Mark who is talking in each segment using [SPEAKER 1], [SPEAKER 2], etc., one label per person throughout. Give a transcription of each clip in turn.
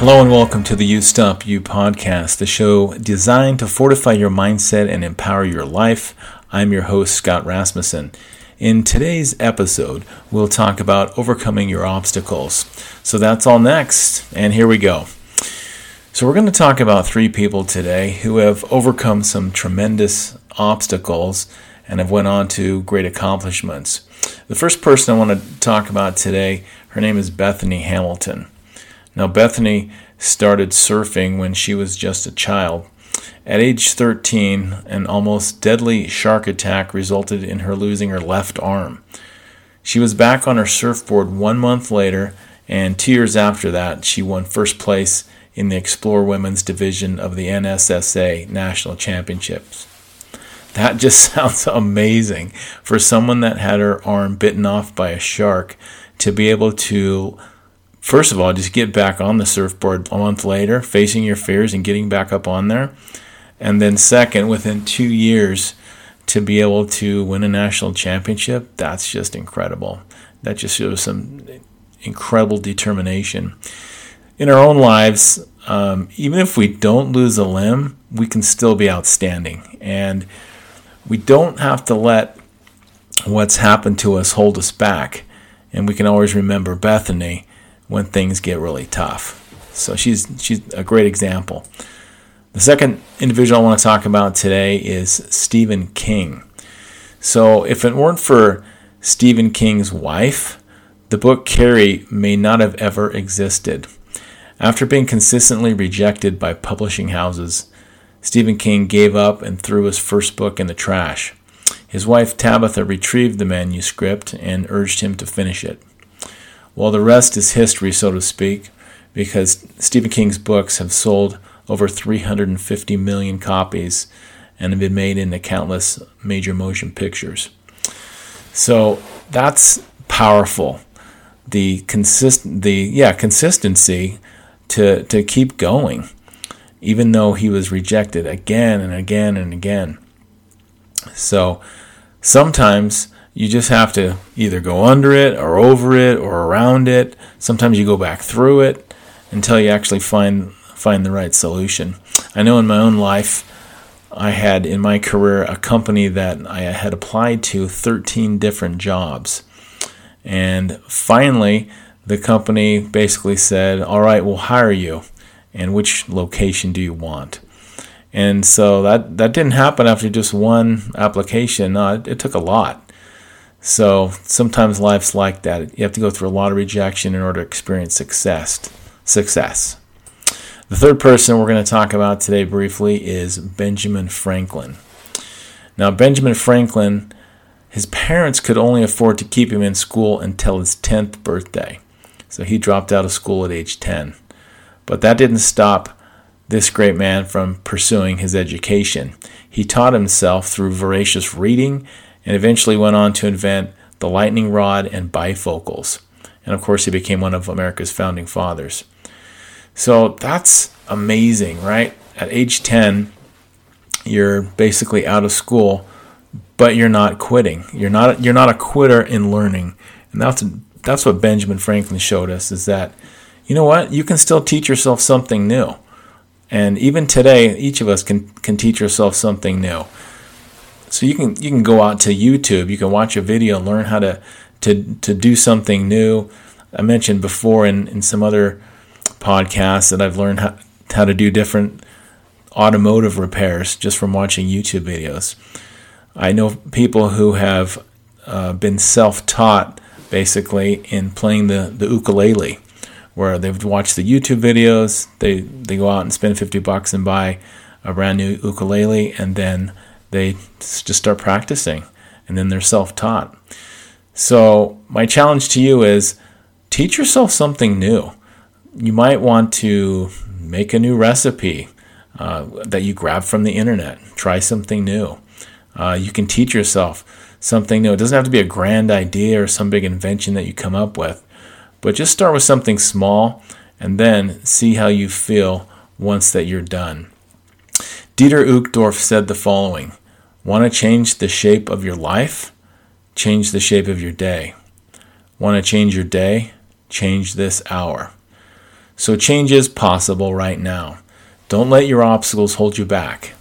[SPEAKER 1] Hello and welcome to the You Stop You podcast, the show designed to fortify your mindset and empower your life. I'm your host, Scott Rasmussen. In today's episode, we'll talk about overcoming your obstacles. So that's all next, and here we go. So, we're going to talk about three people today who have overcome some tremendous obstacles and have went on to great accomplishments. The first person I want to talk about today, her name is Bethany Hamilton. Now, Bethany started surfing when she was just a child. At age 13, an almost deadly shark attack resulted in her losing her left arm. She was back on her surfboard one month later, and two years after that, she won first place in the Explore Women's Division of the NSSA National Championships. That just sounds amazing for someone that had her arm bitten off by a shark to be able to first of all, just get back on the surfboard a month later, facing your fears and getting back up on there. And then, second, within two years, to be able to win a national championship, that's just incredible. That just shows some incredible determination. In our own lives, um, even if we don't lose a limb, we can still be outstanding. And we don't have to let what's happened to us hold us back. And we can always remember Bethany when things get really tough. So she's she's a great example. The second individual I want to talk about today is Stephen King. So if it weren't for Stephen King's wife, the book Carrie may not have ever existed. After being consistently rejected by publishing houses, Stephen King gave up and threw his first book in the trash. His wife Tabitha retrieved the manuscript and urged him to finish it. Well, the rest is history, so to speak, because Stephen King's books have sold over 350 million copies and have been made into countless major motion pictures. So that's powerful. The consist the yeah consistency to to keep going, even though he was rejected again and again and again. So sometimes you just have to either go under it or over it or around it. Sometimes you go back through it until you actually find find the right solution. I know in my own life I had in my career a company that I had applied to 13 different jobs. And finally the company basically said, "All right, we'll hire you. And which location do you want?" And so that that didn't happen after just one application. No, it, it took a lot. So sometimes life's like that. You have to go through a lot of rejection in order to experience success. Success. The third person we're going to talk about today briefly is Benjamin Franklin. Now, Benjamin Franklin, his parents could only afford to keep him in school until his 10th birthday. So he dropped out of school at age 10. But that didn't stop this great man from pursuing his education. He taught himself through voracious reading and eventually went on to invent the lightning rod and bifocals. And of course, he became one of America's founding fathers. So that's amazing, right? At age 10, you're basically out of school, but you're not quitting. You're not you're not a quitter in learning. And that's that's what Benjamin Franklin showed us is that you know what? You can still teach yourself something new. And even today, each of us can can teach yourself something new. So you can you can go out to YouTube, you can watch a video, and learn how to to to do something new. I mentioned before in, in some other podcasts that I've learned how, how to do different automotive repairs just from watching YouTube videos. I know people who have uh, been self-taught basically in playing the, the ukulele, where they've watched the YouTube videos, they they go out and spend 50 bucks and buy a brand new ukulele, and then they just start practicing and then they're self taught. So, my challenge to you is teach yourself something new. You might want to make a new recipe uh, that you grab from the internet, try something new. Uh, you can teach yourself something new. It doesn't have to be a grand idea or some big invention that you come up with, but just start with something small and then see how you feel once that you're done. Dieter Uchtdorf said the following Want to change the shape of your life? Change the shape of your day. Want to change your day? Change this hour. So change is possible right now. Don't let your obstacles hold you back.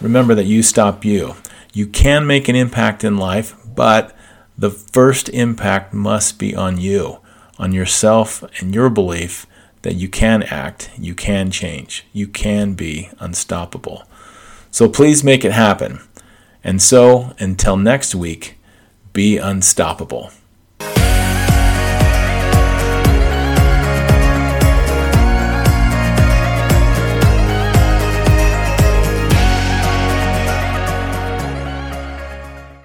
[SPEAKER 1] Remember that you stop you. You can make an impact in life, but the first impact must be on you, on yourself and your belief that you can act, you can change, you can be unstoppable. So please make it happen. And so, until next week, be unstoppable.